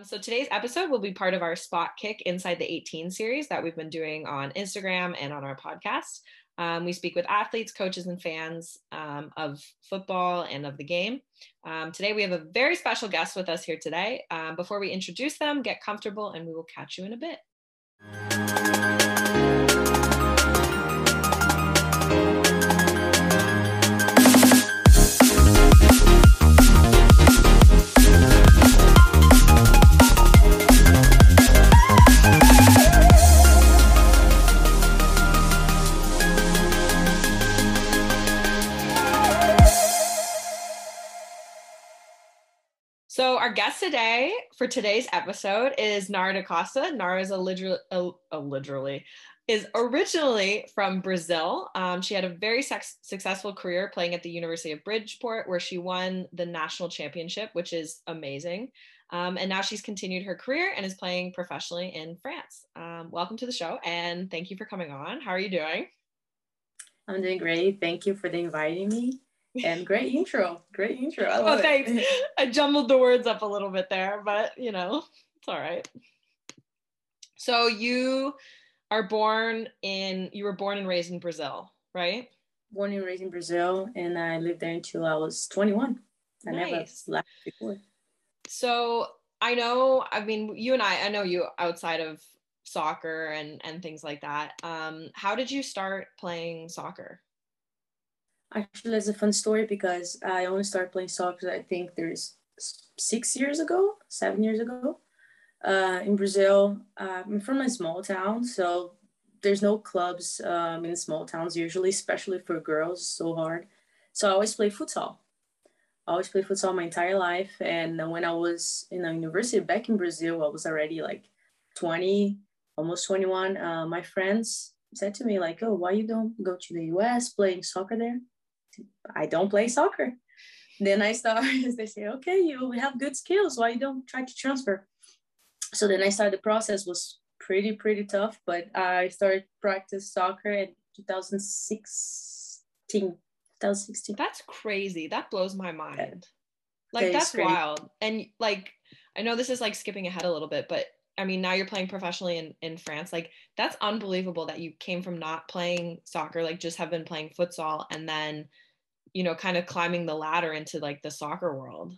Um, so today's episode will be part of our Spot Kick Inside the 18 series that we've been doing on Instagram and on our podcast. Um, we speak with athletes, coaches, and fans um, of football and of the game. Um, today, we have a very special guest with us here today. Um, before we introduce them, get comfortable, and we will catch you in a bit. Guest today for today's episode is Nara da Costa. Nara is a literal, a, a literally is originally from Brazil. Um, she had a very sex- successful career playing at the University of Bridgeport, where she won the national championship, which is amazing. Um, and now she's continued her career and is playing professionally in France. Um, welcome to the show, and thank you for coming on. How are you doing? I'm doing great. Thank you for inviting me and great intro. Great intro. I love oh, thanks. It. I jumbled the words up a little bit there, but you know, it's all right. So you are born in you were born and raised in Brazil, right? Born and raised in Brazil, and I lived there until I was 21. I nice. never left before. So I know, I mean, you and I, I know you outside of soccer and and things like that. Um, how did you start playing soccer? Actually, it's a fun story because I only started playing soccer. I think there's six years ago, seven years ago, uh, in Brazil. Uh, I'm from a small town, so there's no clubs um, in small towns usually, especially for girls. So hard. So I always play futsal. I always played futsal my entire life, and when I was in a university back in Brazil, I was already like 20, almost 21. Uh, my friends said to me like, "Oh, why you don't go to the U.S. playing soccer there?" I don't play soccer. Then I started, they say, okay, you we have good skills. Why you don't try to transfer? So then I started the process was pretty, pretty tough, but I started practice soccer in 2016. 2016. That's crazy. That blows my mind. Like that's wild. And like I know this is like skipping ahead a little bit, but I mean, now you're playing professionally in, in France. Like, that's unbelievable that you came from not playing soccer, like, just have been playing futsal and then you know kind of climbing the ladder into like the soccer world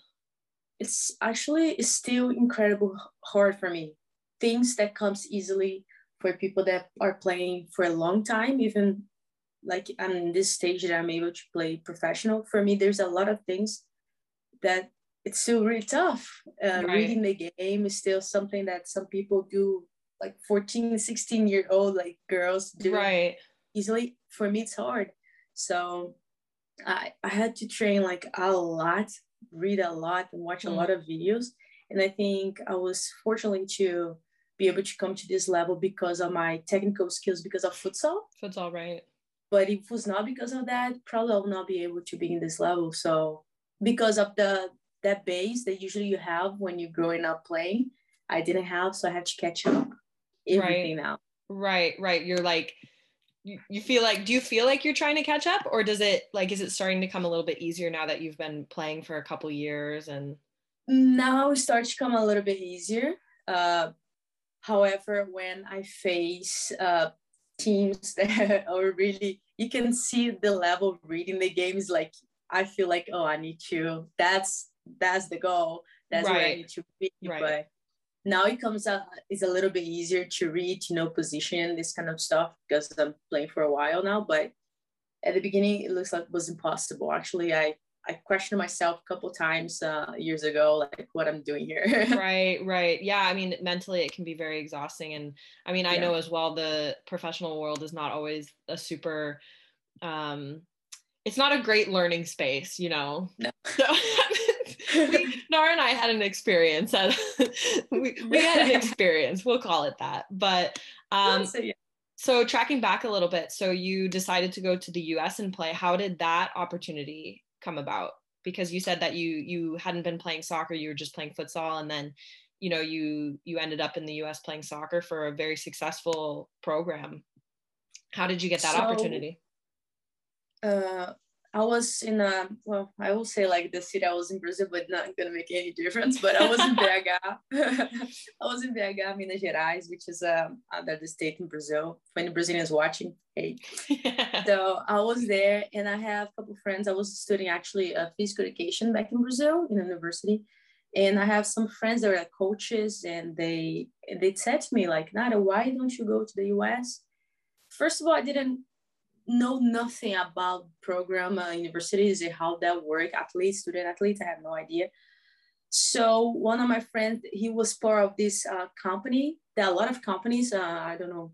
it's actually it's still incredible hard for me things that comes easily for people that are playing for a long time even like i'm in this stage that i'm able to play professional for me there's a lot of things that it's still really tough uh, right. reading the game is still something that some people do like 14 16 year old like girls do right easily for me it's hard so I, I had to train like a lot, read a lot, and watch mm. a lot of videos. And I think I was fortunate to be able to come to this level because of my technical skills, because of futsal. Futsal, right. But if it was not because of that, probably I will not be able to be in this level. So because of the that base that usually you have when you're growing up playing, I didn't have, so I had to catch up everything right. now. Right, right. You're like you, you feel like do you feel like you're trying to catch up or does it like is it starting to come a little bit easier now that you've been playing for a couple years and now it starts to come a little bit easier uh, however when i face uh, teams that are really you can see the level of reading the games like i feel like oh i need to that's that's the goal that's right. where i need to be right. but now it comes out it's a little bit easier to read you know position this kind of stuff because i'm playing for a while now but at the beginning it looks like it was impossible actually i i questioned myself a couple times uh, years ago like what i'm doing here right right yeah i mean mentally it can be very exhausting and i mean i yeah. know as well the professional world is not always a super um it's not a great learning space you know no. so we, Nara and I had an experience. At, we, we had an experience. We'll call it that. But um, so, yeah. so tracking back a little bit, so you decided to go to the U.S. and play. How did that opportunity come about? Because you said that you you hadn't been playing soccer, you were just playing futsal, and then you know you you ended up in the U.S. playing soccer for a very successful program. How did you get that so, opportunity? Uh, I was in a well, I will say like the city I was in Brazil, but not gonna make any difference. But I was in BH. I was in BH, Minas Gerais, which is um another state in Brazil. When the Brazilians watching, hey. Yeah. So I was there, and I have a couple friends. I was studying actually a physical education back in Brazil in a university, and I have some friends that are coaches, and they they said to me like, Nara, why don't you go to the U.S. First of all, I didn't know nothing about program uh, universities and how that work? Athletes student athletes i have no idea. So one of my friends he was part of this uh, company there are a lot of companies uh, i don't know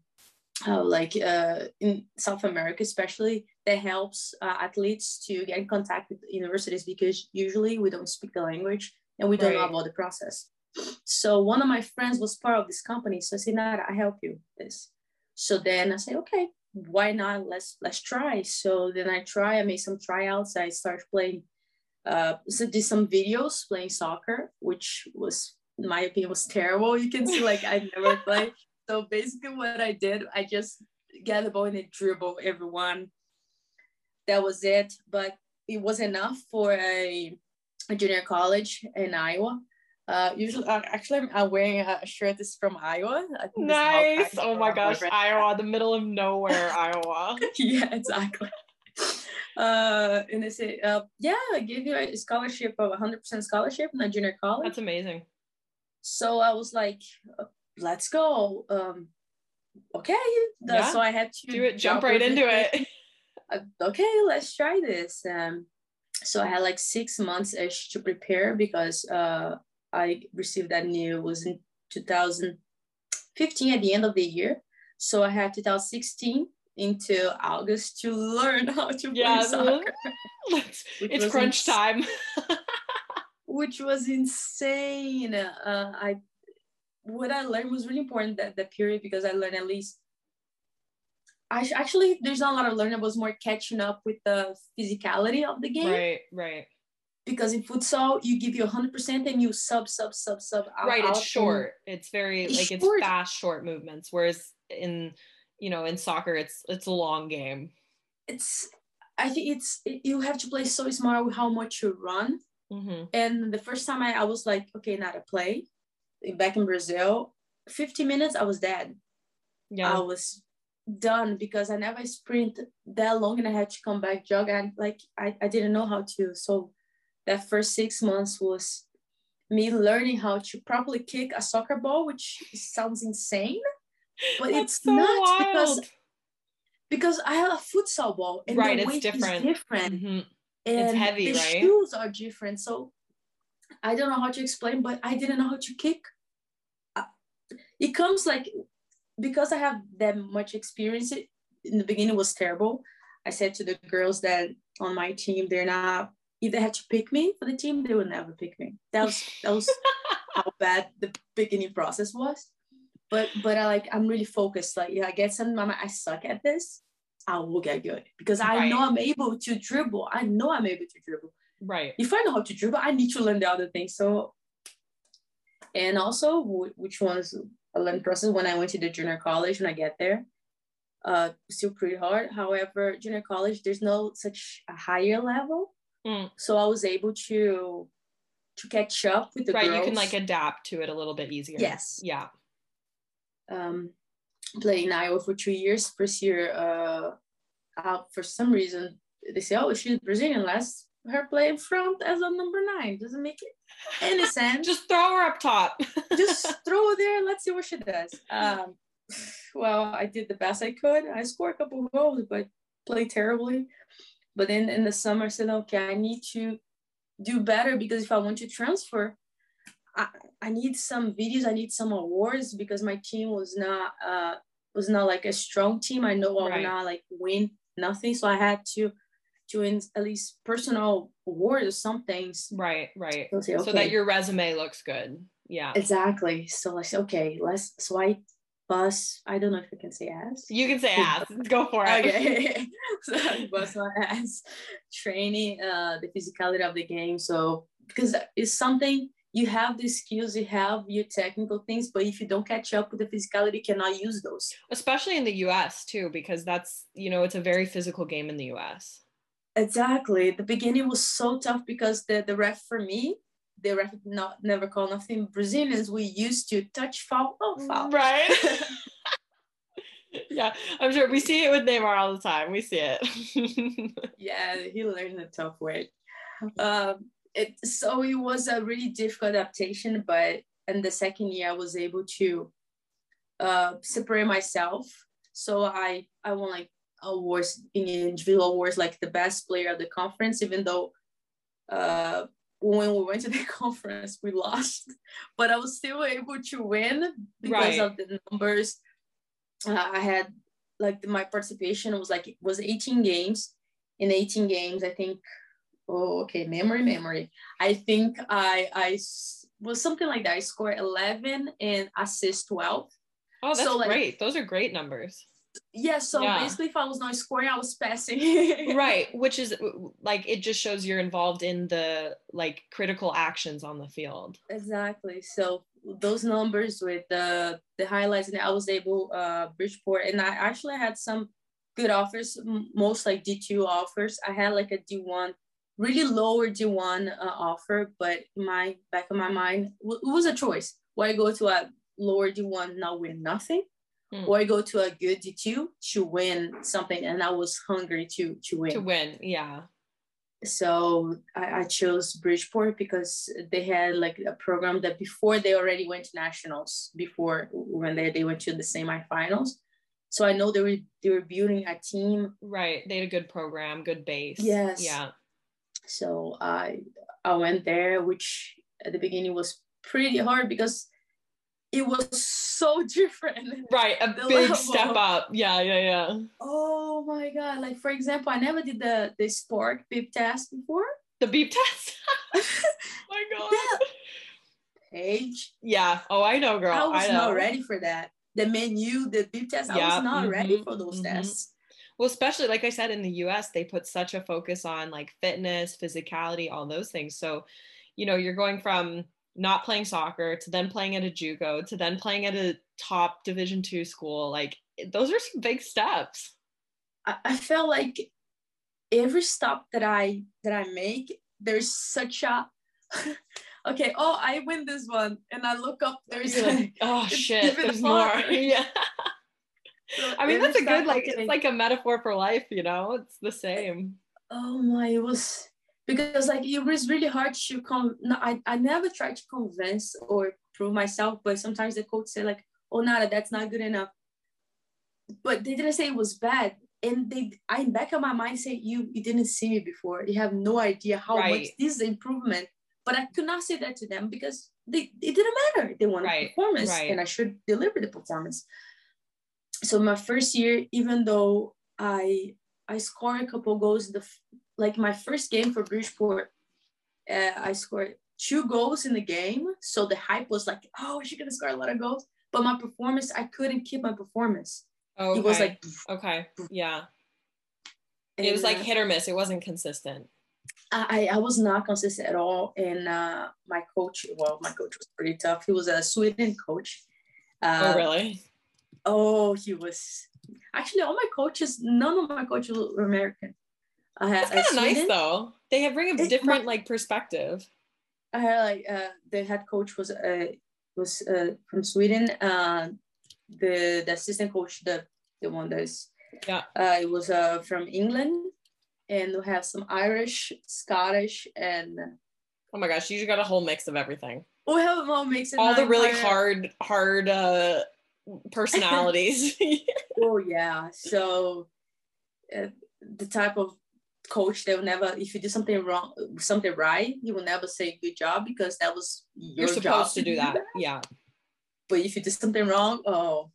uh, like uh, in south america especially that helps uh, athletes to get in contact with universities because usually we don't speak the language and we don't right. know about the process. So one of my friends was part of this company. So i said nah, i help you this. So then i say okay why not? Let's let's try. So then i try i made some tryouts. I started playing uh so did some videos playing soccer which was in my opinion was terrible. You can see like i never played so basically what i did i just get the ball and then dribble everyone. That was it. But it was enough for a, a junior college in iowa uh, usually, uh, actually, I'm, I'm wearing a shirt. This is from Iowa. nice. Oh my gosh, Iowa, the middle of nowhere, Iowa. yeah, exactly. Uh, and they say, uh, yeah, I give you a scholarship of 100% scholarship in a junior college. That's amazing. So I was like, uh, let's go. Um, okay. Yeah. So I had to do it, jump right into it. Uh, okay, let's try this. Um, so I had like six months ish to prepare because uh, I received that news was in 2015 at the end of the year. So I had 2016 into August to learn how to yeah, play soccer. it's crunch ins- time. which was insane. Uh, I what I learned was really important that that period because I learned at least. I actually there's not a lot of learning. It was more catching up with the physicality of the game. Right, right because in futsal you give you 100% and you sub sub sub sub out, right it's short. It's very it's like short. it's fast short movements whereas in you know in soccer it's it's a long game. It's i think it's it, you have to play so smart with how much you run. Mm-hmm. and the first time I, I was like okay not to play back in brazil 50 minutes i was dead. Yeah. I was done because i never sprint that long and i had to come back jog and like i, I didn't know how to. So that first six months was me learning how to properly kick a soccer ball, which sounds insane, but That's it's so not wild. because because I have a futsal ball and right, the weight it's different. is different. Mm-hmm. And it's heavy, the right? shoes are different. So I don't know how to explain, but I didn't know how to kick. Uh, it comes like because I have that much experience. It, in the beginning was terrible. I said to the girls that on my team, they're not if they had to pick me for the team, they would never pick me. That was that was how bad the beginning process was. But but I like I'm really focused. Like yeah, I get some mama, I suck at this. I will get good because I right. know I'm able to dribble. I know I'm able to dribble. Right. If I know how to dribble, I need to learn the other things. So, and also which ones a learning process when I went to the junior college. When I get there, uh, still pretty hard. However, junior college, there's no such a higher level. Mm. So I was able to to catch up with the right. Girls. You can like adapt to it a little bit easier. Yes. Yeah. Um, played in Iowa for two years. First year, uh, for some reason they say, "Oh, she's Brazilian." Let's her play in front as a number nine. Doesn't make it any sense. Just throw her up top. Just throw her there. Let's see what she does. Um, well, I did the best I could. I scored a couple goals, but played terribly. But then in the summer, I said, okay, I need to do better because if I want to transfer, I, I need some videos, I need some awards because my team was not uh was not like a strong team. I know I right. will not like win nothing. So I had to to win at least personal awards or some things. Right, right. So, okay. so that your resume looks good. Yeah. Exactly. So I said, okay, let's so I bus. I don't know if I can say ass. You can say ass. Go for it. Okay. so bust my ass, training uh, the physicality of the game. So because it's something you have the skills, you have your technical things, but if you don't catch up with the physicality, you cannot use those. Especially in the US too, because that's you know it's a very physical game in the US. Exactly. The beginning was so tough because the, the ref for me, the ref not never call nothing. Brazilians, we used to touch foul, oh foul. Right. yeah, I'm sure we see it with Neymar all the time. We see it. yeah, he learned a tough way. Um, it so it was a really difficult adaptation, but in the second year I was able to uh, separate myself. So I I won like awards in individual awards like the best player of the conference, even though uh, when we went to the conference we lost, but I was still able to win because right. of the numbers. Uh, I had like my participation was like it was 18 games. In 18 games, I think. Oh, okay, memory, memory. I think I I was something like that. I scored 11 and assist 12. Oh, that's so, like, great. Those are great numbers yeah so yeah. basically if i was not scoring i was passing. Right which is like it just shows you're involved in the like critical actions on the field. Exactly so those numbers with the the highlights and i was able uh bridgeport and i actually had some good offers most like d2 offers. I had like a d1 really lower d1 uh, offer but my back of my mind it was a choice. Why go to a lower d1 not win nothing mm. or go to a good D2 to win something. And I was hungry to to win. To win, yeah. So I, I chose Bridgeport because they had like a program that before they already went to nationals, before when they, they went to the semifinals. So I know they were they were building a team. Right. They had a good program, good base. Yes. Yeah. So I I went there, which at the beginning was pretty hard because it was so different. Right, a big level. step up. Yeah, yeah, yeah. Oh my god! Like for example, I never did the the sport beep test before. The beep test. oh my god. That page. Yeah. Oh, I know, girl. I was I not ready for that. The menu, the beep test. Yeah. I was not mm-hmm. ready for those mm-hmm. tests. Well, especially like I said in the US, they put such a focus on like fitness, physicality, all those things. So, you know, you're going from not playing soccer to then playing at a JUCO to then playing at a top Division two school. Like those are some big steps. I, I felt like every stop that I that I make, there's such a okay. Oh, I win this one, and I look up. There's like, oh shit, there's more. yeah. So I mean, that's a good like it's like a metaphor for life, you know. It's the same. Oh my, it was because like it was really hard to come I, I never tried to convince or prove myself but sometimes the coach said like oh Nara that's not good enough but they didn't say it was bad and they I in back of my mind say you you didn't see me before you have no idea how right. much this is improvement but I could not say that to them because they it didn't matter they wanted right. performance right. and I should deliver the performance so my first year even though I I scored a couple goals the like my first game for Bridgeport, uh, I scored two goals in the game. So the hype was like, oh, she's gonna score a lot of goals. But my performance, I couldn't keep my performance. Okay. It was like okay, yeah. And, it was like uh, hit or miss. It wasn't consistent. I, I was not consistent at all. And uh, my coach, well, my coach was pretty tough. He was a Sweden coach. Uh, oh, really? Oh, he was. Actually, all my coaches, none of my coaches were American. I had kind of nice though. They have bring a it, different my, like perspective. I had like uh, the head coach was uh, was uh, from Sweden. Uh, the the assistant coach, the the one that's yeah, uh, it was uh, from England, and we have some Irish, Scottish, and oh my gosh, you just got a whole mix of everything. We have a whole mix. All the really hard, hard uh, personalities. oh yeah, so uh, the type of coach they will never if you do something wrong something right he will never say good job because that was your you're supposed to do that. that. yeah. But if you do something wrong oh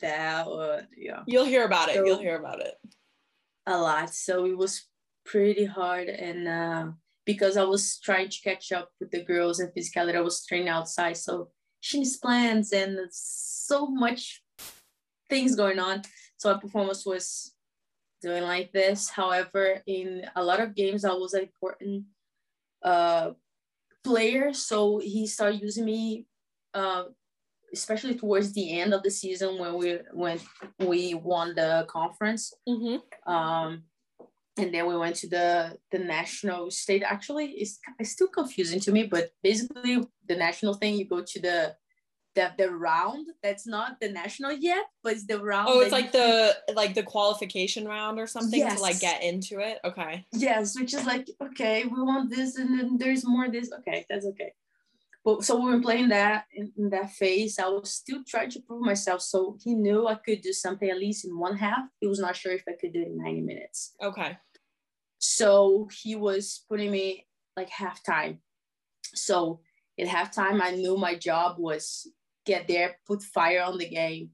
that would yeah. You'll hear about it. So, you'll hear about it. A lot. So it was pretty hard and uh, because i was trying to catch up with the girls and physicality i was training outside. So she needs plans and so much things going on. So my performance was doing like this. However, in a lot of games, I was an important uh, player. So he started using me, uh, especially towards the end of the season when we when we won the conference. Mm-hmm. Um, and then we went to the the national state. Actually, it's, it's still confusing to me, but basically the national thing, you go to the the, the round that's not the national yet, but it's the round. Oh, it's like the like the qualification round or something yes. to like get into it. Okay. Yes, which is like okay, we want this, and then there's more this. Okay, that's okay. But so we were playing that in, in, that phase. I was still trying to prove myself. So he knew I could do something at least in one half. He was not sure if I could do it in 90 minutes. Okay. So he was putting me like halftime. So at halftime, I knew my job was get there, put fire on the game,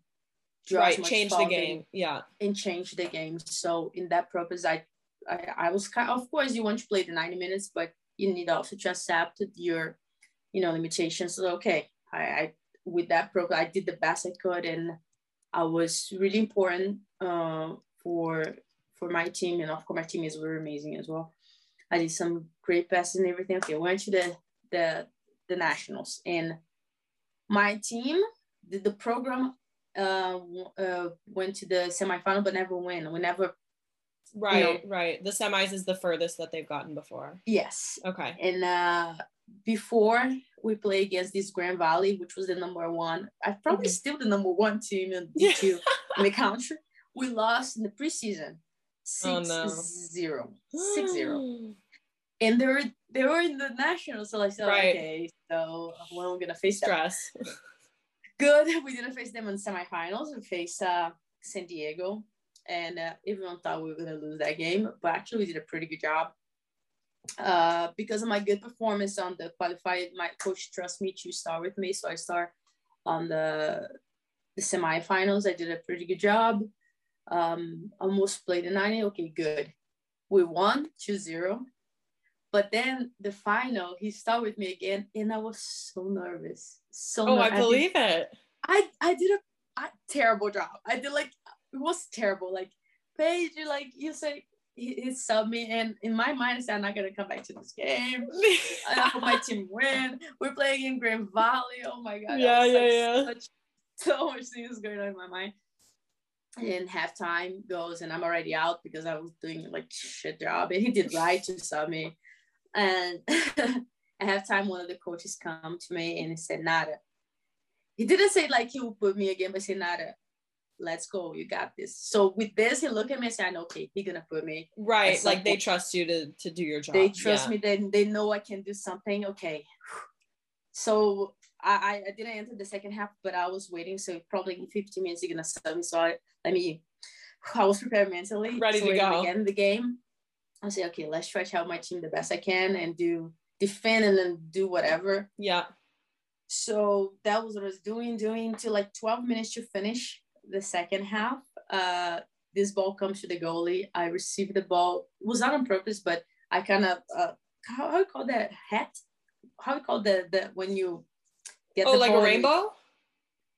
right, change the game, yeah, and change the game. So in that purpose, I, I, I was kind. Of, of course, you want to play the ninety minutes, but you need also to accept your, you know, limitations. So okay, I, I with that program, I did the best I could, and I was really important uh, for for my team, and of course, my teammates were amazing as well. I did some great passes and everything. Okay, went to the the the nationals, and my team, the, the program uh, uh, went to the semifinal but never win. We never. Right, you know, right. The semis is the furthest that they've gotten before. Yes. Okay. And uh, before we play against this Grand Valley, which was the number one, I probably mm-hmm. still the number one team in the two in the country. We lost in the preseason, six oh, no. zero, six zero. and they were they were in the nationals. So I said, right. okay, so when we're gonna face stress. Good. We didn't face them in semifinals. We faced uh, San Diego, and uh, everyone thought we were gonna lose that game, but actually we did a pretty good job. Uh, because of my good performance on the qualified, my coach trusts me to start with me, so I start on the the semifinals. I did a pretty good job. Um, almost played the 90. Okay, good. We won 2-0 but then the final, he started with me again, and I was so nervous. So oh, ner- I believe I did, it. I I did a, a, terrible job. I did like it was terrible. Like Paige, you like you say he, he subbed me, and in my mind, I said I'm not gonna come back to this game. I hope my team win. We're playing in Grand Valley. Oh my god. Yeah, yeah, like yeah. Such, so much things going on in my mind. And halftime goes, and I'm already out because I was doing like shit job, and he did right to sub me. And I have time one of the coaches come to me and he said, Nara. He didn't say like he will put me again, but he said, Nara, let's go. You got this. So with this, he looked at me and said, okay, he's gonna put me. Right. Like they trust you to to do your job. They trust yeah. me, they, they know I can do something. Okay. So I, I didn't enter the second half, but I was waiting. So probably in 15 minutes, he's gonna sub me. So I, let me I was prepared mentally. Ready so to go. Again, the game. I say, okay, let's try to help my team the best I can and do defend and then do whatever. Yeah. So that was what I was doing, doing till like 12 minutes to finish the second half. Uh, this ball comes to the goalie. I received the ball. It was not on purpose, but I kind of uh, how, how you call that hat? How you call that the when you get the oh like a rainbow?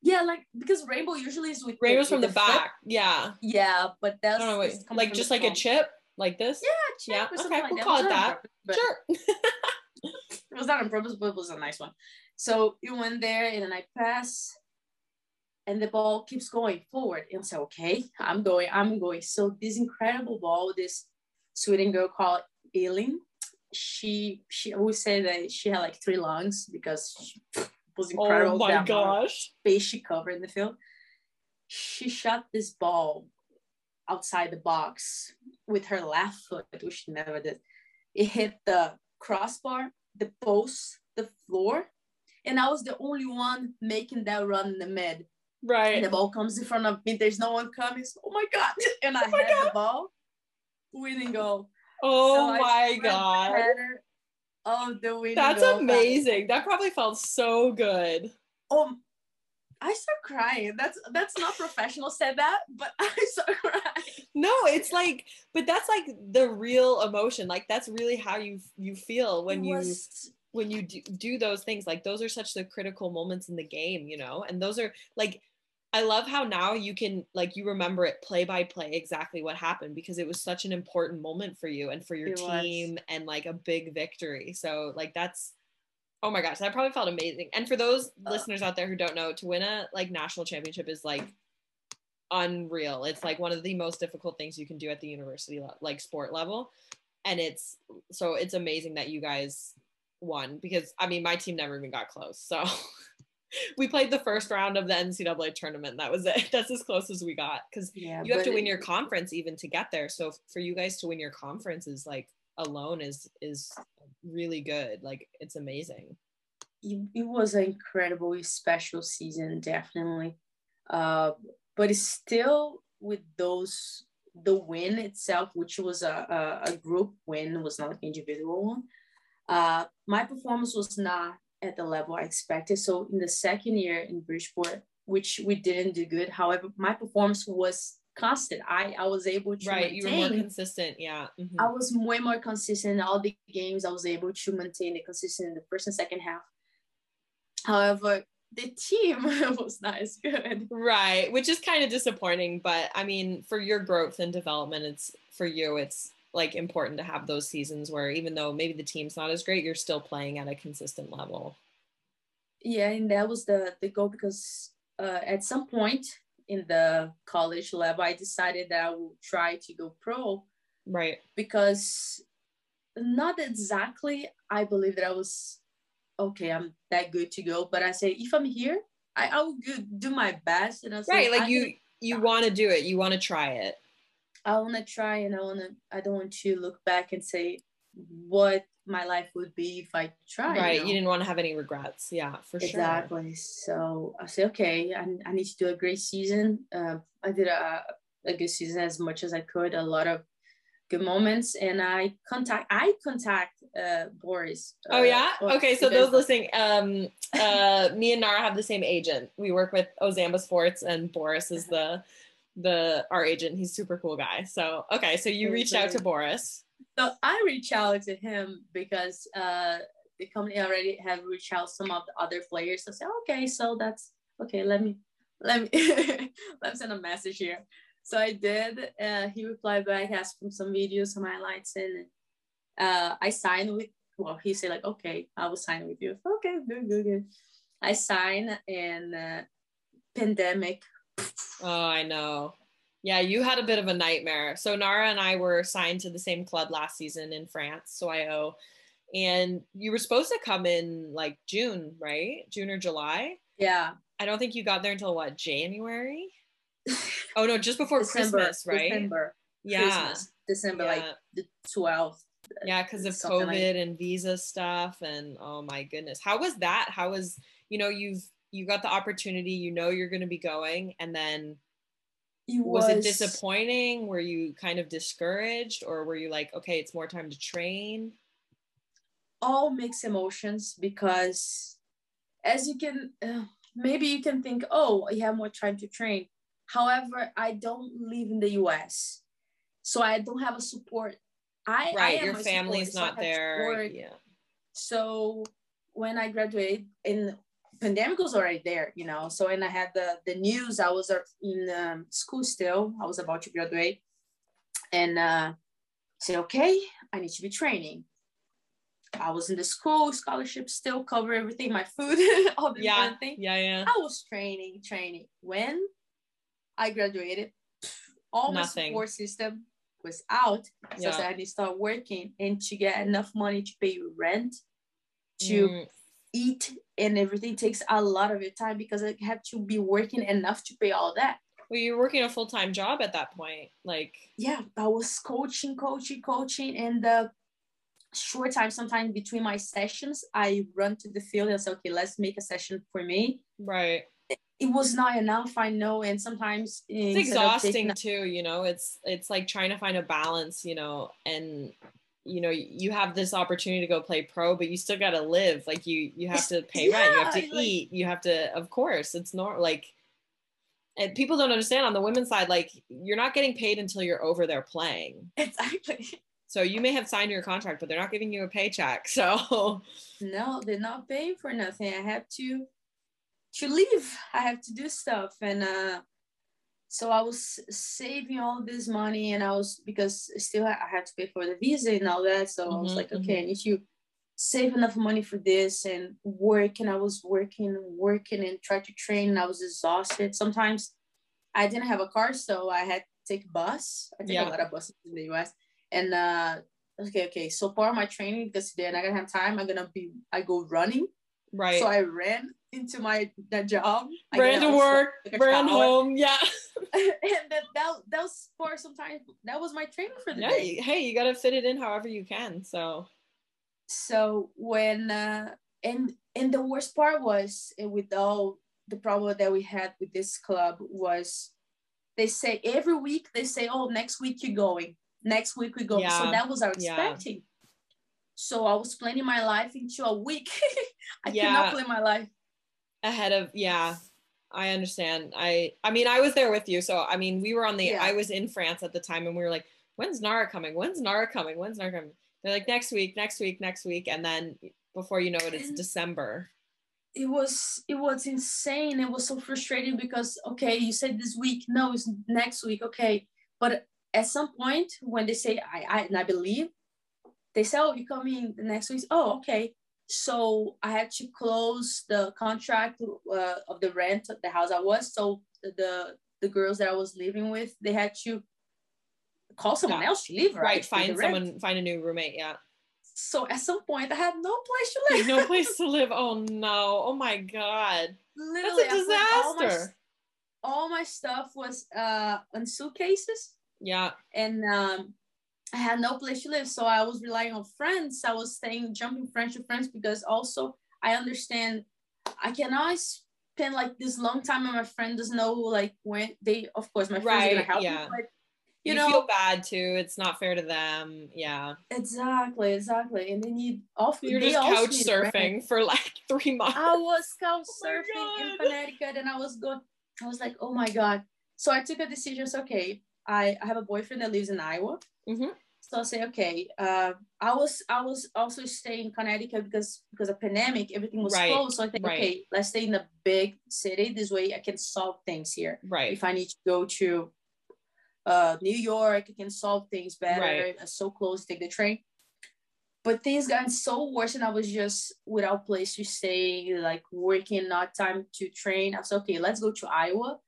Yeah, like because rainbow usually is with rainbows from the, the back. Yeah. Yeah, but that's no, no, wait. like just like a chip like this? Yeah, yeah. Okay, like we'll that. call it that. Purpose, sure. it was not on purpose, but it was a nice one. So you went there, and then I pass, and the ball keeps going forward. And I said, okay, I'm going, I'm going. So this incredible ball, this Sweden girl called Eileen, she she always said that she had like three lungs because she was oh incredible. Oh my gosh! Face she covered in the field. She shot this ball outside the box with her left foot, which she never did. It hit the crossbar, the post, the floor, and I was the only one making that run in the mid. Right. And the ball comes in front of me. There's no one coming. So, oh my god! And I oh had god. the ball. Winning goal. Oh so my god! Oh, the winning That's amazing. That probably felt so good. Oh, I start crying. That's that's not professional said that, but I start crying. No, it's like, but that's like the real emotion. Like that's really how you you feel when you when you do, do those things. Like those are such the critical moments in the game, you know. And those are like, I love how now you can like you remember it play by play exactly what happened because it was such an important moment for you and for your it team was. and like a big victory. So like that's Oh my gosh, that probably felt amazing. And for those uh, listeners out there who don't know, to win a like national championship is like unreal. It's like one of the most difficult things you can do at the university like sport level. And it's so it's amazing that you guys won because I mean my team never even got close. So we played the first round of the NCAA tournament. That was it. That's as close as we got because yeah, you have to win your conference even to get there. So for you guys to win your conference is like alone is is really good. Like it's amazing. It, it was an incredible, special season, definitely. Uh, but it's still with those the win itself, which was a, a, a group win, was not an individual one. Uh, my performance was not at the level I expected. So in the second year in Bridgeport, which we didn't do good. However, my performance was constant. I I was able to right. Maintain. You were more consistent. Yeah. Mm-hmm. I was way more consistent in all the games. I was able to maintain the consistent in the first and second half. However, the team was not as good. Right, which is kind of disappointing. But I mean, for your growth and development, it's for you. It's like important to have those seasons where even though maybe the team's not as great, you're still playing at a consistent level. Yeah, and that was the the goal because uh, at some point in the college level, I decided that I would try to go pro. Right. Because not exactly I believe that I was okay, I'm that good to go. But I say if I'm here, I, I will do my best. And I say, right, like you you want to do it, you want to try it. I want to try and I want to, I don't want to look back and say what my life would be if I tried. Right. You, know? you didn't want to have any regrets. Yeah, for exactly. sure. Exactly. So I say, okay, I, I need to do a great season. Uh, I did a, a good season as much as I could, a lot of good moments. And I contact, I contact uh, Boris. Uh, oh yeah. Okay. So those listening, um, uh, me and Nara have the same agent. We work with Ozamba Sports and Boris is the the our agent. He's super cool guy. So okay, so you reached out to Boris. So I reached out to him because uh, the company already have reached out some of the other players. I said, okay, so that's okay. Let me let me let me send a message here. So I did. Uh, he replied back, asked for some videos, some highlights, and uh, I signed with. Well, he said like, okay, I will sign with you. Okay, good, good, good. I signed, and uh, pandemic Oh, I know. Yeah, you had a bit of a nightmare. So Nara and I were signed to the same club last season in France, Soyaux. And you were supposed to come in like June, right? June or July? Yeah. I don't think you got there until what, January? oh no, just before December, Christmas, right? December. Yeah. Christmas, December, yeah. like the 12th. Yeah, because of COVID like- and visa stuff. And oh my goodness. How was that? How was, you know, you've you got the opportunity, you know you're going to be going, and then was, was, it disappointing? Were you kind of discouraged, or were you like, okay, it's more time to train? All mixed emotions because, as you can, uh, maybe you can think, oh, you have more time to train. However, I don't live in the U.S., so I don't have a support. I right, I your family's support, not so there. Yeah. So when I graduate in pandemic was already there, you know. So and I had the the news, I was uh, in um, school still. I was about to graduate, and uh, say, okay, I need to be training. I was in the school scholarship, still cover everything, my food, all the yeah, thing. Yeah, yeah. I was training, training. When I graduated, all my support system was out. So yeah. I, said, I need to start working and to get enough money to pay rent, to mm eat and everything takes a lot of your time because I have to be working enough to pay all that. Well, you're working a full time job at that point. Like, yeah, I was coaching, coaching, coaching, and the short time sometimes between my sessions, I run to the field and say, okay, let's make a session for me. Right. It was not enough, I know, and sometimes it's exhausting taking... too. You know, it's it's like trying to find a balance. You know, and you know you have this opportunity to go play pro but you still got to live. Like you you have to pay yeah, rent you have to like, eat you have to of course it's not like and people don't understand on the women's side like you're not getting paid until you're over there playing. Exactly. So you may have signed your contract but they're not giving you a paycheck so. No they're not paying for nothing. I have to to leave. I have to do stuff and uh so I was saving all this money and I was because still I had to pay for the visa and all that. So mm-hmm, I was mm-hmm, like, okay, mm-hmm. I need to save enough money for this and work. And I was working, working and try to train. And I was exhausted. Sometimes I didn't have a car, so I had to take bus. I take Yeah. a lot of buses in the US. And uh okay, okay. So part of my training, because today I'm not gonna have time, I'm gonna be I go running. Right. So I ran into my that job. Ran to work, a ran shower, home. Yeah. and that, that that was for some time. That was my training for the Yeah. day. Hey, you got to fit it in however you can. So, so when uh and and the worst part was uh, with all the problem that we had with this club was they say every week they say oh next week you're going next week we go Yeah, so that was our yeah. expecting so i was planning my life into a week i Yeah. cannot plan my life ahead of, yeah. I understand. I I mean, I was there with you. So, I mean, we were on the Yeah. I was in France at the time and we were like, when's Nara coming? When's Nara coming? When's Nara coming? They're like next week, next week, next week and then before you know it it's And- December. it was it was insane it was so frustrating because okay you said this week no it's next week okay but at some point when they say i i and i believe they say oh you're coming the next week oh okay so i had to close the contract uh, of the rent of the house i was so the the girls that i was living with they had to call someone Yeah. else to live Right. right, Find someone, find a new roommate. Yeah. so at some point i had no place to live no place to live. Oh no. Oh my God. literally That's a put all my disaster. all my stuff was uh on suitcases Yeah. and um I had no place to live. So I was relying on friends. I was staying jumping friends to friends because also I understand I cannot spend like this long time and my friend doesn't know like when they of course my friends are gonna help yeah. me, but You, you, know feel bad too. It's not fair to them. Yeah. exactly, exactly. And then you also You're just couch surfing for like three months. I was couch Oh surfing in. Connecticut and I was going, I was like, oh my God. So I took a decision. So, okay, I, I have a boyfriend that lives in Iowa. Mhm. So I say, okay, uh, I was I was also staying in Connecticut because because of pandemic, everything was Right, closed. So I think, right. okay, let's stay in the big city. This way I can solve things here. Right. If I need to go to uh, New York, I can solve things better. Right. I'm so close, take the train. But things got so worse, and I was just without place to stay, like working, not time to train. I was okay. Let's go to Iowa.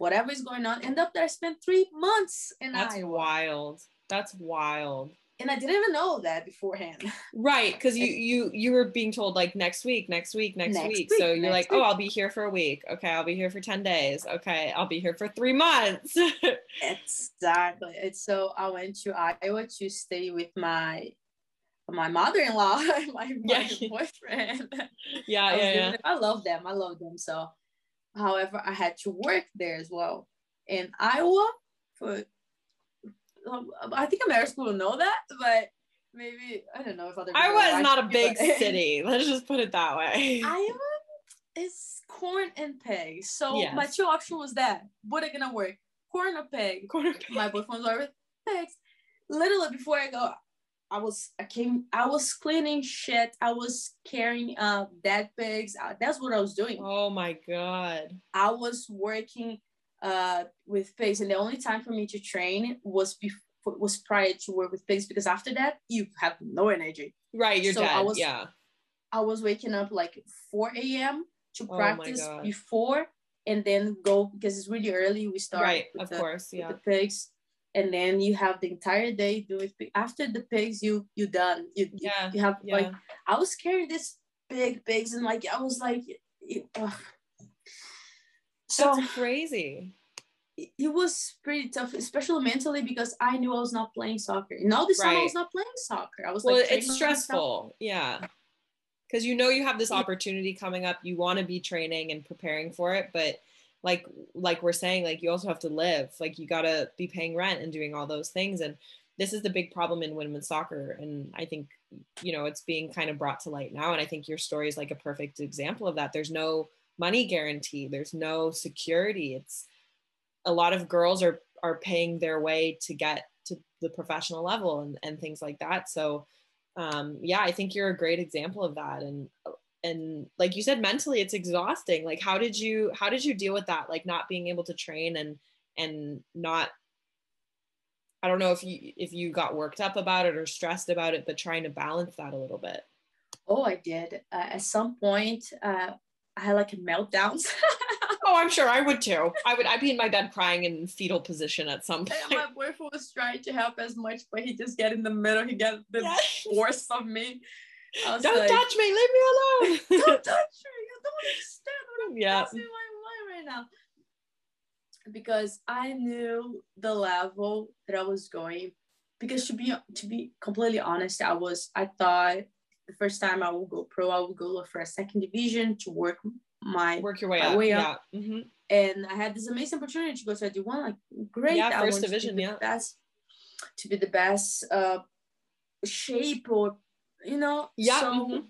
Whatever is going on, end up there. I spent three months in That's Iowa, wild. That's wild. and I didn't even know that beforehand. Right, because you you you were being told like next week, next week, next, Next week. week, So you're like, next oh. I'll be here for a week. Okay, I'll be here for ten days. Okay, I'll be here for three months. Exactly. And so I went to Iowa to stay with my my mother-in-law, my, my Yeah. boyfriend. yeah, I, yeah, yeah. there. I love them. I love them. So, however, I had to work there as well in Iowa. For um, I think American people know that, but maybe I don't know if other. people Iowa is not a big but- city. Let's just put it that way. Iowa is corn and peg. So Yes. my two option was that. What are gonna work? Corn or peg? Quarter my boyfriend was already thanks. Literally before I go, I was I came I was cleaning shit. I was carrying uh dead pigs. Uh, that's what I was doing. Oh my god. I was working uh with pigs, and the only time for me to train was before was prior to work with pigs because after that you have no energy. Right, you're So I dead. was- yeah. I was waking up like 4 a.m. to Oh practice God. before and then go because it's really early. We start Right, with of the- course. Yeah. the pigs and then you have the entire day doing after the pigs you you done you Yeah. you have Yeah. like i was carrying this big pigs and like i was like it, so That's crazy. it, it was pretty tough especially mentally because i knew i was not playing soccer and all this time i was not playing soccer i was Well, like it's stressful. Yeah. Because you know you have this opportunity coming up. You want to be training and preparing for it, but like like we're saying, like you also have to live. Like you gotta be paying rent and doing all those things. And this is the big problem in women's soccer. And I think, you know, it's being kind of brought to light now. And I think your story is like a perfect example of that. There's no money guarantee, there's no security. It's a lot of girls are are paying their way to get to the professional level and, and things like that. So um yeah, I think you're a great example of that. And and like you said, mentally it's exhausting. Like how did you how did you deal with that? Like not being able to train and and not I don't know if you if you got worked up about it or stressed about it, but trying to balance that a little bit. oh i did uh, at some point uh i had like meltdowns Oh, I'm sure I would too. I would. I'd be in my bed crying in fetal position at some point. And my boyfriend was trying to help as much, but he just get in the middle. He get the Yeah. worst of me. Don't like, touch me. Leave me alone. Don't touch me. I don't understand what I'm Yeah. passing my mind right now. Because I knew the level that I was going. Because to be to be completely honest, I was I thought the first time I would go pro, I would go look for a second division to work my Work your way up. way yeah. up. hmm and I had this amazing opportunity to go to a D1, like great. Yeah, first want to be division, yeah. Best, to be the best uh, shape or, you know. Yeah, So mhm.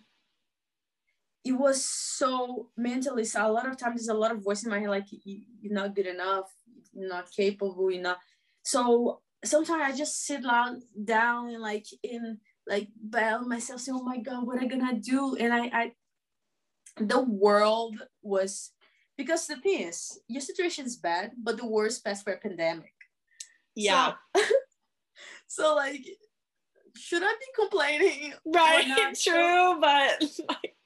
it was so mentally, so a lot of times there's a lot of voice in my head, like you, you're not good enough, you're not capable, you're not. So sometimes I just sit down, down and like in, like battle myself, saying, oh my God, what am I gonna do? And I, I, the world was because the thing is your situation is bad but the worst passed for a pandemic Yeah. so, so, like should i be complaining right. True, but like,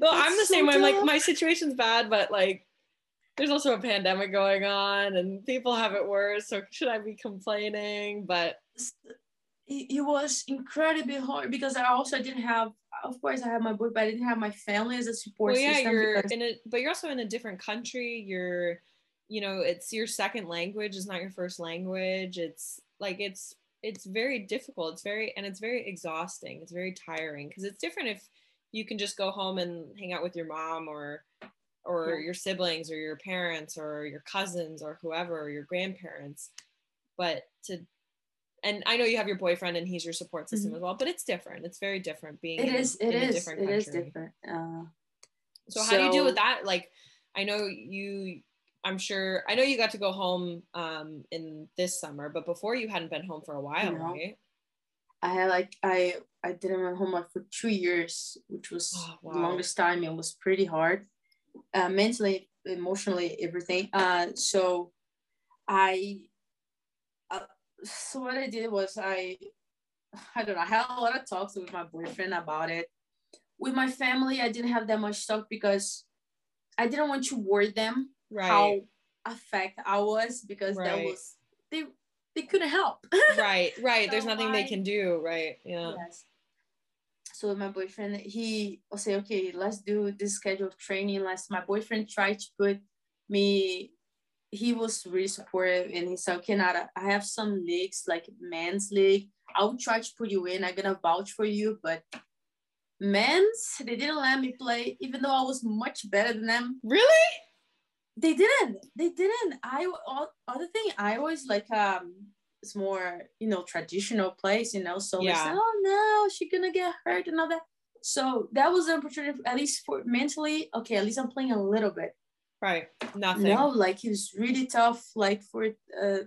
no, I'm the so same way. I'm like my situation's bad, but like there's also a pandemic going on and people have it worse. So should I be complaining? But it, was incredibly hard because i also didn't have of course i had my boy but i didn't have my family as a support well, yeah, system you're in a, but you're also in a different country. You're, you know, it's your second language. It's not your first language. It's like it's it's very difficult. It's very and it's very exhausting. It's very tiring because it's different if you can just go home and hang out with your mom or or Yeah. your siblings or your parents or your cousins or whoever or your grandparents. But to and I know you have your boyfriend and he's your support system Mhm. as well, but it's different. It's very different being it in, is it in a is different it country. is different uh, So how do you deal with that? Like, I know you. I'm sure. I know you got to go home um, in this summer, but before you hadn't been home for a while, right? I had like I I didn't went home for two years, which was Oh, the longest time. It was pretty hard, uh, mentally, emotionally, everything. Uh, so I, uh, so what I did was I, I don't know. I had a lot of talks with my boyfriend about it. With my family, I didn't have that much talk because I didn't want to worry them Right. how affect I was because that was they they couldn't help. right. Right. There's So nothing they can do. Right. Yeah. Yes. So my boyfriend, he will say, okay, let's do this schedule of training. Let's my boyfriend tried to put me, he was really supportive and he said, okay, Nara, I have some leagues like men's league. I will try to put you in. I'm gonna vouch for you, but men's, they didn't let me play, even though I was much better than them. Really? They didn't. They didn't. I all, other thing I always like um it's more you know traditional place you know so Yeah. said oh no she gonna get hurt and all that so that was an opportunity at least for mentally okay at least I'm playing a little bit Right. Nothing. no like it was really tough like for uh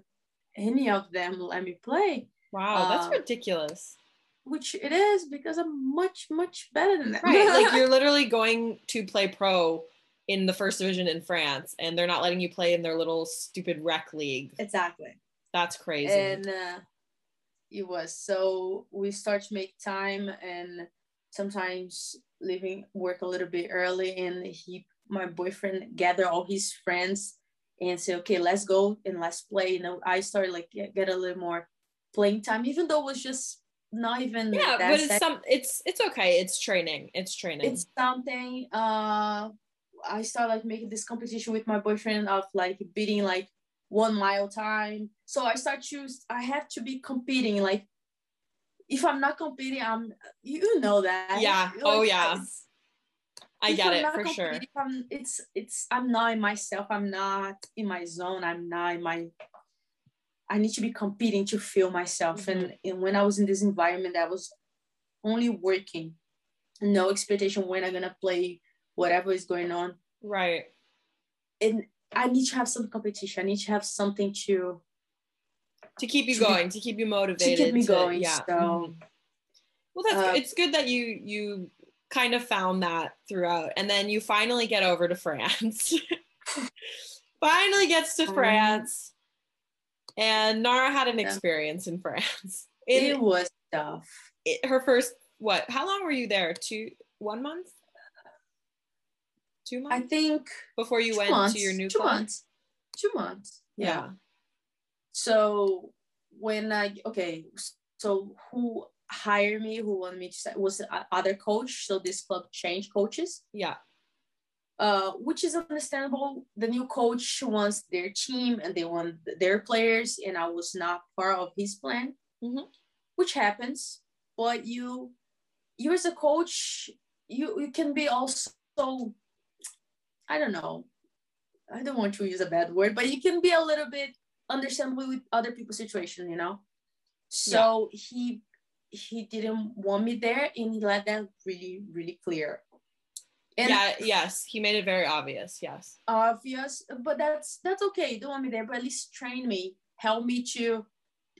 any of them let me play Wow. That's Um, ridiculous. which it is because I'm much much better than that Right. like you're literally going to play pro in the first division in France, and they're not letting you play in their little stupid rec league. exactly That's crazy. and uh, it was so we start to make time and sometimes leaving work a little bit early and he my boyfriend gather all his friends and say okay let's go and let's play you know i started like get, get a little more playing time even though it was just not even yeah, but it's some. It's it's okay. It's training. It's training. it's something uh i started like making this competition with my boyfriend of like beating like one mile time so i start to i have to be competing like if i'm not competing i'm you know that Yeah. Like, Oh, yeah. I get I'm it for sure. competing, I'm, it's it's i'm not in myself i'm not in my zone i'm not in my i need to be competing to feel myself Mm-hmm. and, and when i was in this environment i was only working no expectation when i'm gonna play whatever is going on Right. and i need to have some competition i need to have something to To keep you To be- going, to keep you motivated. to keep me going Yeah. so mhm. Well, that's uh, it's good that you you kind of found that throughout, and then you finally get over to France. finally gets to Um, France, and Nara had an yeah. experience in France. it In was tough it- her first what? How long were you there? Two, one month? Two months. I think before you went months, to your new two club. months. Two months. Yeah. yeah. So when I okay, so who hired me? Who wanted me to say was the other coach? So this club changed coaches. Yeah. Uh, which is understandable. The new coach wants their team and they want their players, and I was not part of his plan, Mhm. which happens. But you, you as a coach, you you can be also, I don't know, I don't want to use a bad word, but you can be a little bit understandable with other people's situation, you know. So he he didn't want me there, and he let that really really clear. And yeah. Yes. He made it very obvious. Yes. obvious, but that's that's okay. You don't want me there, but at least train me, help me to.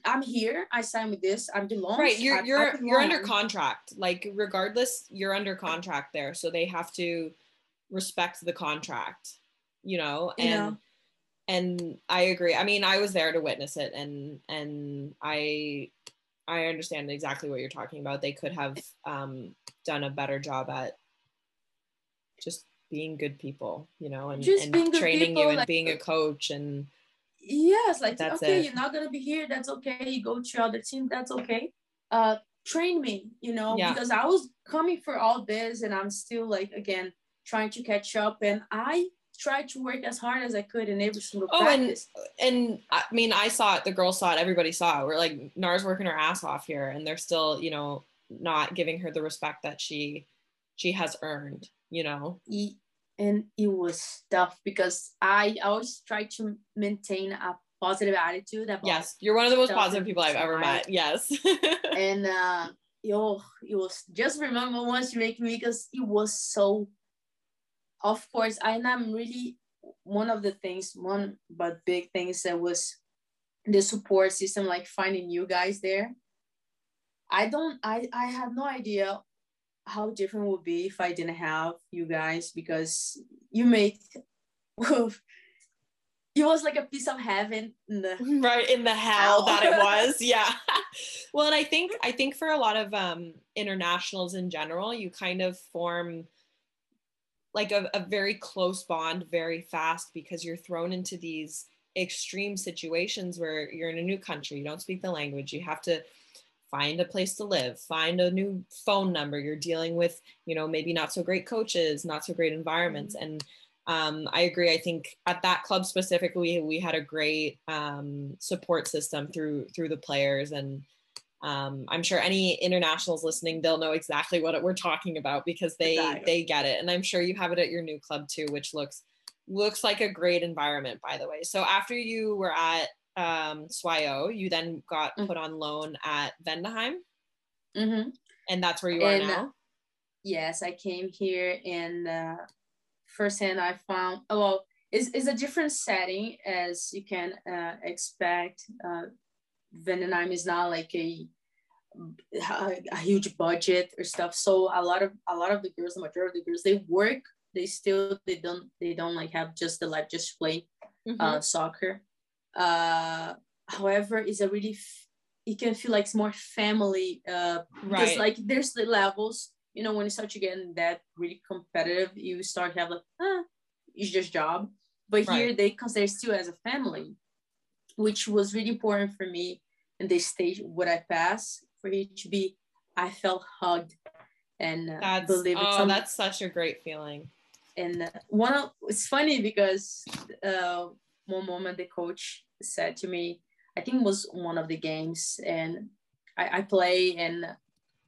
I'm here. I signed with this. I'm belong. Right. You're I- I you're you're under contract. Like regardless, you're under contract there, so they have to respect the contract. You know, and know. and I agree. I mean, I was there to witness it, and and I I understand exactly what you're talking about. They could have um, done a better job at just being good people, you know, and, Just and being good training you and like- being a coach and yes like That's okay it. you're not gonna be here that's okay you go to other team that's okay uh train me you know Yeah. because i was coming for all this and i'm still like again trying to catch up and i tried to work as hard as i could in every single Oh, and- practice and I mean, I saw it, the girls saw it, everybody saw it. We're like, Nara's working her ass off here, and they're still, you know, not giving her the respect that she she has earned, you know. And it was tough because i always try to maintain a positive attitude about Yes, you're one of the most positive people I've ever met. Yes. and uh yo it was just remember once you make me because it was so of course i'm really one of the things one but big things that was the support system like finding you guys there i don't i i have no idea how different it would be if i didn't have you guys because you make it was like a piece of heaven in the right in the hell Hell. that it was yeah well and i think i think for a lot of um internationals in general you kind of form like a, a very close bond very fast because you're thrown into these extreme situations where you're in a new country you don't speak the language you have to find a place to live find a new phone number you're dealing with you know maybe not so great coaches not so great environments and um, I agree. I think at that club specifically, we had a great um, support system through through the players, and um, I'm sure any internationals listening, they'll know exactly what we're talking about because they Exactly. they get it. And I'm sure you have it at your new club too, which looks looks like a great environment, by the way. So after you were at um, Soyaux, you then got Mm. put on loan at Vendenheim, Mhm. and that's where you are And, now. yes i came here and uh, firsthand i found oh, well it's, it's a different setting as you can uh, expect uh, Vendenheim is not like a, a huge budget or stuff so a lot of a lot of the girls the majority of the girls they work they still they don't they don't like have just the life just play Mhm. uh, soccer. Uh, however, it's a really f- it can feel like it's more family uh, because right. like there's the levels. You know, when you start to get that really competitive, you start to have like, ah, it's just job. But here Right. they consider still as a family, which was really important for me in this stage. What I passed for HB. I felt hugged and uh, that's believe oh, it's that's such a great feeling. and uh, one of it's funny because uh, one moment the coach said to me, I think it was one of the games, and I, I play and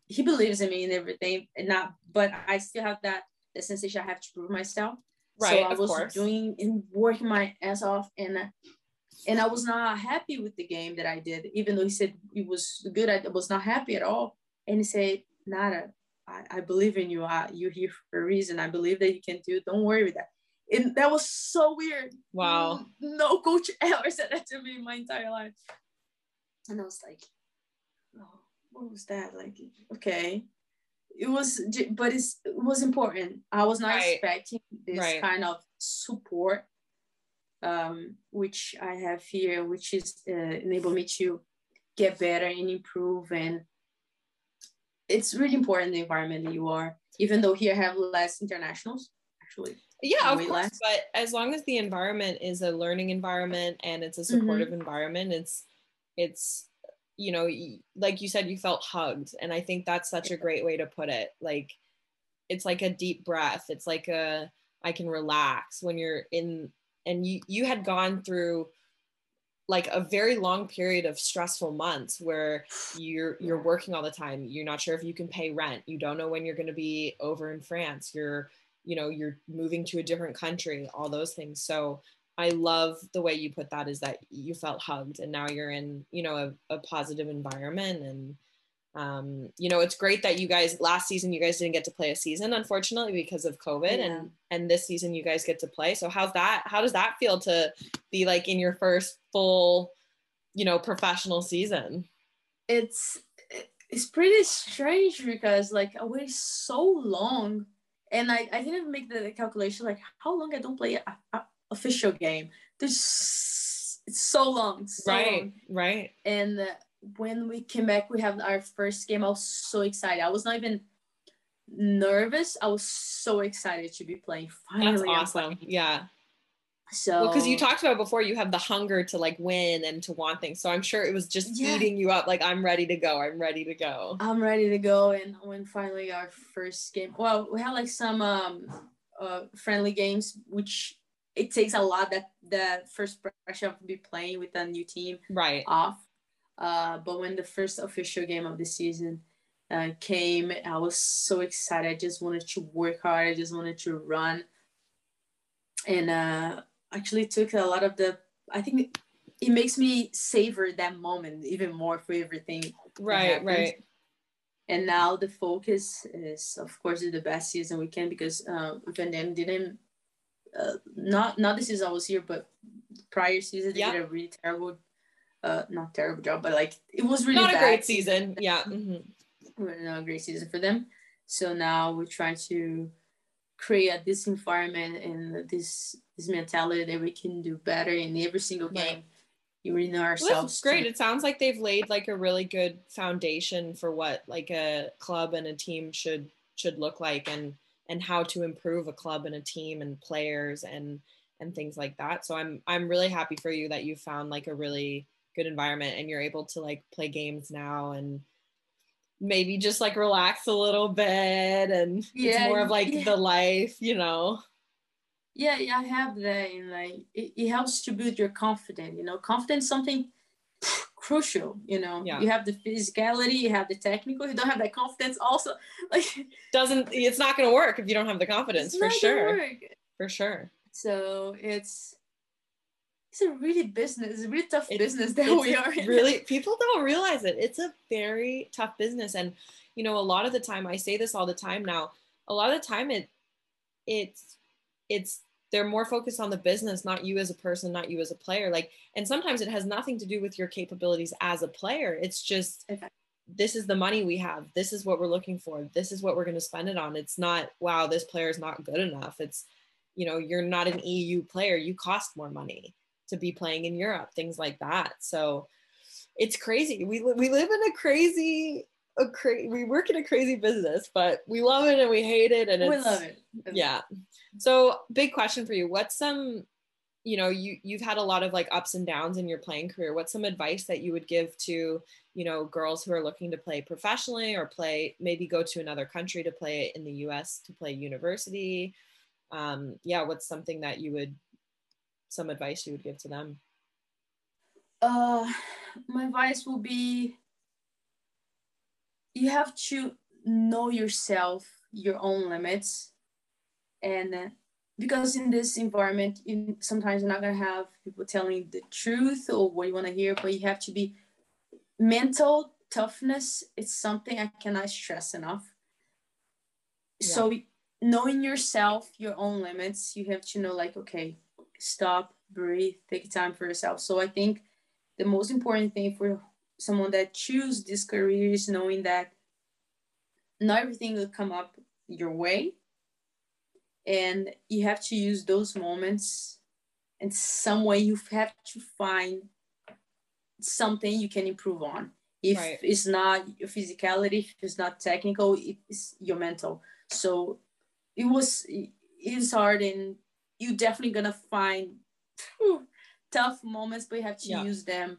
he believes in me and everything, and not, but I still have that the sensation I have to prove myself. Right, so I was course. doing and working my ass off, and uh, and I was not happy with the game that I did, even though he said it was good. I was not happy at all, and he said, Nara, I, I believe in you. I, you're here for a reason. I believe that you can do it. Don't worry with that. And that was so weird. Wow. No coach ever said that to me in my entire life. And I was like, oh, what was that? Like, okay. It was, but it's, it was important. I was not Right. expecting this Right. kind of support, um, which I have here, which is uh, enable me to get better and improve and it's really important the environment that you are even though here I have less internationals actually. Yeah, of course. Less. But as long as the environment is a learning environment and it's a mm-hmm. supportive mm-hmm. environment, it's it's you know, like you said, you felt hugged, and I think that's such a great way to put it. Like, it's like a deep breath. It's like a I can relax when you're in, and you you had gone through like a very long period of stressful months where you're you're working all the time. You're not sure if you can pay rent. You don't know when you're going to be over in france. You're you know you're moving to a different country all those things. So i love the way you put that is that you felt hugged and now you're in you know a, a positive environment and um, you know, it's great that you guys last season you guys didn't get to play a season, unfortunately, because of COVID, yeah. and and this season you guys get to play. So how's that? How does that feel to be like in your first full, you know, professional season? It's it's pretty strange because like I waited so long, and I I didn't make the calculation like how long I don't play a, a official game. There's it's so long, so right, long. right, and. Uh, when we came back, we have our first game. I was so excited. I was not even nervous. I was so excited to be playing. Finally, that's awesome. Yeah. So because well, you talked about before, you have the hunger to like win and to want things. So I'm sure it was just yeah. eating you up. Like I'm ready to go. I'm ready to go. I'm ready to go. And when finally our first game, well, we had like some um uh friendly games, which it takes a lot that the first pressure of be playing with a new team right off uh, but when the first official game of the season uh, came, I was so excited. I just wanted to work hard. I just wanted to run, and uh, actually took a lot of the. I think it makes me savor that moment even more for everything. Right, right. And now the focus is, of course, the best season we can because uh, Vendenheim didn't. Uh, not not the season I was here, but prior season they did a really terrible uh not terrible job, but like it was really not a great season. Yeah. Mm-hmm. Not a great season for them. So now we're trying to create this environment and this this mentality that we can do better in every single game. You really know ourselves. Well, that's great. To- it sounds like they've laid like a really good foundation for what like a club and a team should should look like and and how to improve a club and a team and players and and things like that. So I'm I'm really happy for you that you found like a really good environment and you're able to like play games now and maybe just like relax a little bit and yeah, it's more of like yeah. the life, you know. Yeah, yeah, I have that and like it, it helps to build your confidence, you know. Confidence something crucial, you know. Yeah. You have the physicality, you have the technical, you don't have that confidence also like doesn't it's not gonna work if you don't have the confidence for sure. For sure. So it's it's a really business, It's a really tough it's, business that we are in. Really, people don't realize it. It's a very tough business, and you know, a lot of the time, I say this all the time now. A lot of the time, it it's it's they're more focused on the business, not you as a person, not you as a player. Like, and sometimes it has nothing to do with your capabilities as a player. It's just okay. this is the money we have. This is what we're looking for. This is what we're going to spend it on. It's not wow, this player is not good enough. It's you know, you're not an EU player. You cost more money to be playing in Europe, things like that. So it's crazy. We we live in a crazy a cra- we work in a crazy business, but we love it and we hate it and we love it. Yeah. So big question for you. What's some you know you you've had a lot of like ups and downs in your playing career what's some advice that you would give to you know girls who are looking to play professionally or play maybe go to another country to play in the us to play university um yeah what's something that you would some advice you would give to them? Uh, my advice will be you have to know yourself, your own limits, and uh, because in this environment, you, sometimes you're not gonna have people telling the truth or what you want to hear, but you have to be mental toughness. It's something I cannot stress enough. Yeah. So knowing yourself, your own limits, you have to know like, okay, stop, breathe, take time for yourself. So I think the most important thing for someone that choose this career is knowing that not everything will come up your way and you have to use those moments in some way you have to find something you can improve on if right. it's not your physicality if it's not technical it's your mental so it was it's hard and you definitely gonna find whew, tough moments, but you have to Yeah. use them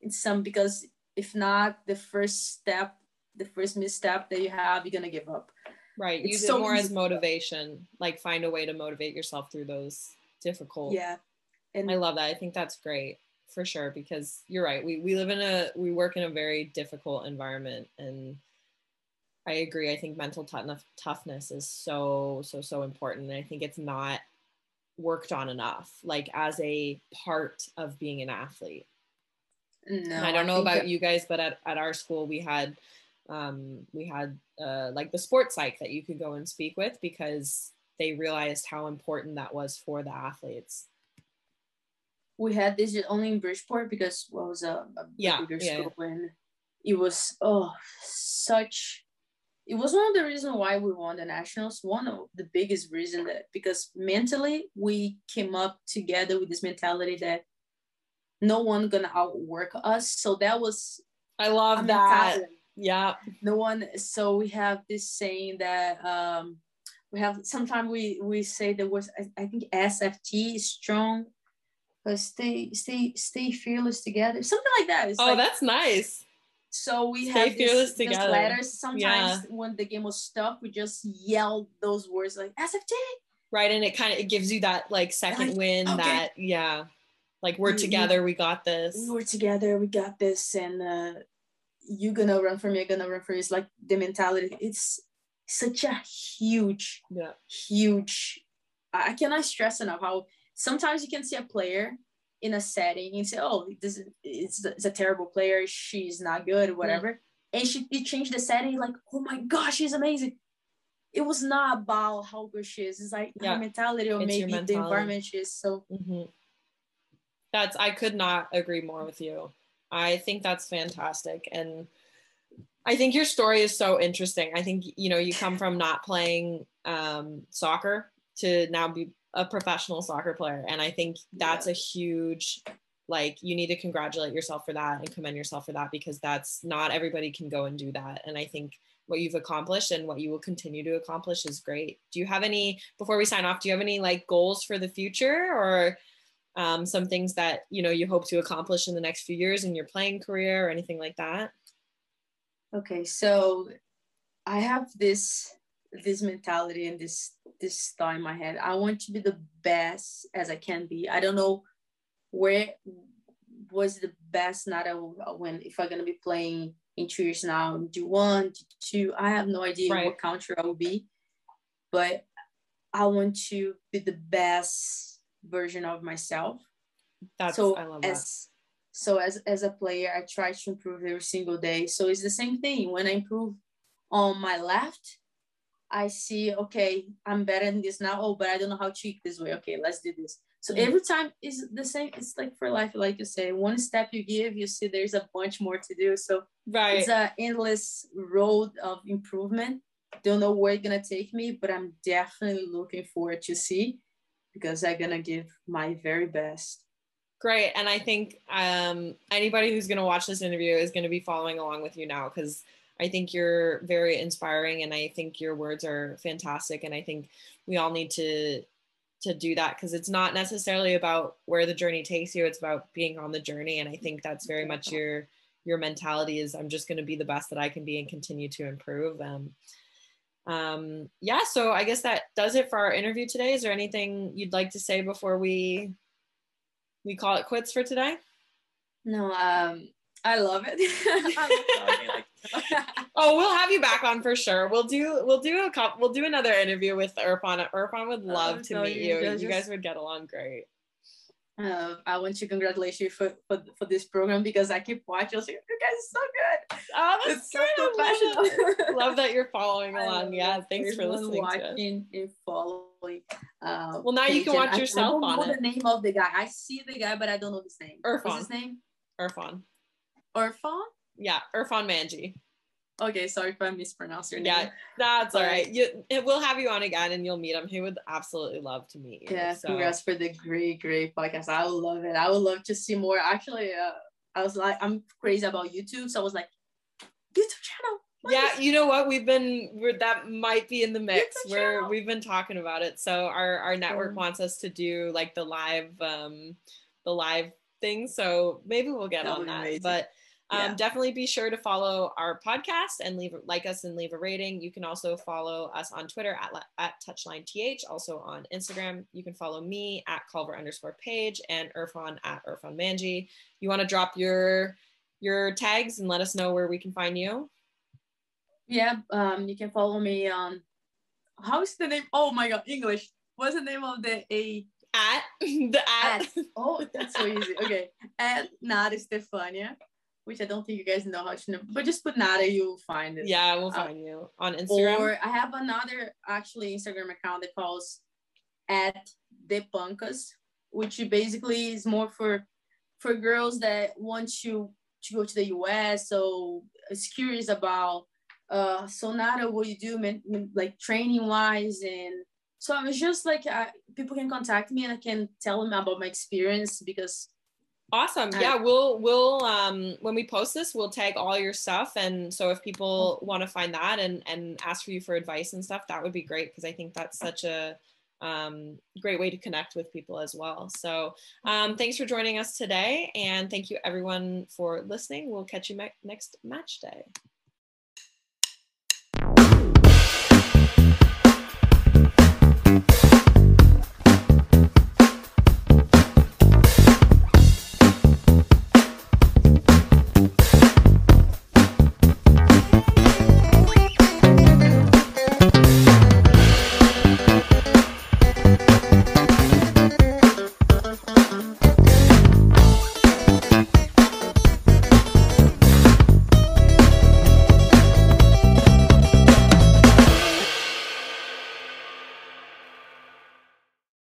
in some because if not, the first step, the first misstep that you have, you're gonna give up. Right. It's Use so it more as motivation. Like find a way to motivate yourself through those difficult. Yeah, and I love that. I think that's great for sure because you're right. We we live in a we work in a very difficult environment and I agree. I think mental toughness toughness is so so so important and I think it's not worked on enough like as a part of being an athlete. no, And I don't know about that- you guys, but at, at our school we had um, we had uh, like the sports psych that you could go and speak with because they realized how important that was for the athletes. we had this only in Bridgeport because what was a, a Yeah, bigger yeah, school and it was oh such it was one of the reasons why we won the nationals one of the biggest reason that because mentally we came up together with this mentality that no one gonna outwork us so that was i love that. mentality. Yeah. no one so we have this saying that um we have sometimes we we say the words I, I think sft strong uh, stay stay stay fearless together something like that it's Oh, like, that's nice. So we Stay have this, these letters sometimes Yeah. when the game was tough we just yelled those words like sft Right. And it kind of it gives you that like second Like, win okay. that yeah. Like we're We- we- together, we got this. we were together we got this and uh you gonna run for me i'm gonna run for you it's like the mentality it's such a huge Yeah. huge I cannot stress enough how sometimes you can see a player in a setting and say, oh, this is it's, it's a terrible player, she's not good, whatever. And she you change the setting, like, oh my gosh, she's amazing. It was not about how good she is. It's like Yeah. her mentality or It's maybe the mentality. environment she is. So hmm That's I could not agree more with you. I think that's fantastic, and I think your story is so interesting. I think you know you come from not playing um, soccer to now be a professional soccer player, and I think that's a huge like you need to congratulate yourself for that and commend yourself for that because that's not everybody can go and do that, and I think what you've accomplished and what you will continue to accomplish is great. Do you have any before we sign off? Do you have any like goals for the future or? um, some things that you know you hope to accomplish in the next few years in your playing career or anything like that okay, so I have this this mentality and this this thought in my head. I want to be the best as I can be. I don't know where was the best not when if I'm gonna be playing in two years now, do one, do two. I have no idea Right. what country I will be, but I want to be the best version of myself. that's so i love that so as as a player, I try to improve every single day. So it's the same thing. When I improve on my left, I see okay, I'm better than this now. Oh, but I don't know how to eat this way. Okay, let's do this. So Mm. every time is the same. It's like for life, like you say, one step you give, you see there's a bunch more to do. So right it's an endless road of improvement. Don't know where it's gonna take me, but I'm definitely looking forward to see because I'm gonna give my very best. great and i think um, anybody who's going to watch this interview is going to be following along with you now because i think you're very inspiring and i think your words are fantastic and i think we all need to to do that because it's not necessarily about where the journey takes you it's about being on the journey and i think that's very much your your mentality is i'm just going to be the best that i can be and continue to improve um, um yeah so i guess that does it for our interview today. Is there anything you'd like to say before we we call it quits for today? No, um, I love it. I love talking like oh we'll have you back on for sure we'll do we'll do a cup we'll do another interview with irfan irfan would love to no, meet you you guys you guys would get along great Uh, I want to congratulate you for, for, for this program because I keep watching. I was like, you guys are so good. oh that's It's so. Love professional. that. love that you're following along yeah thanks for listening to it. and following. Uh, Well, now you can watch I- yourself I don't on know it. the name of the guy. I see the guy, but I don't know his name. Irfan. What's his name? irfan Irfan? Yeah irfan manji Okay, sorry if I mispronounced your name. Yeah, that's all right. You, it, we'll have you on again, and you'll meet him. He would absolutely love to meet you. Yeah, so. congrats for the great, great podcast. I would love it. I would love to see more. Actually, uh, I was like, I'm crazy about YouTube, so I was like, YouTube channel. yeah, you know what? We've been we're, that might be in the mix where we've been talking about it. So our our network Cool. wants us to do like the live um the live thing. So maybe we'll get on that. amazing. But um, Yeah. definitely be sure to follow our podcast and leave like us and leave a rating. You can also follow us on Twitter at at touchline th. Also on Instagram, you can follow me at Culver underscore page and Irfan at Irfan Manji. You want to drop your your tags and let us know where we can find you. Yeah, um, you can follow me on. How's the name? Oh my god, English. What's the name of the a? At the at, At. Oh, that's so easy. Okay, at Nara Stefania, which I don't think you guys know how to know, but just put Nara, you'll find it. yeah, we'll Uh, find you on Instagram. Or I have another actually Instagram account that calls at the punkas, which basically is more for for girls that want to to go to the US. So is curious about uh Sonata, what you do, man, like training wise, and so it's just like I, people can contact me and I can tell them about my experience because Awesome. Yeah, we'll we'll um when we post this, we'll tag all your stuff and so if people want to find that and and ask for you for advice and stuff, that would be great because I think that's such a um great way to connect with people as well. So, um thanks for joining us today and thank you everyone for listening. We'll catch you next match day.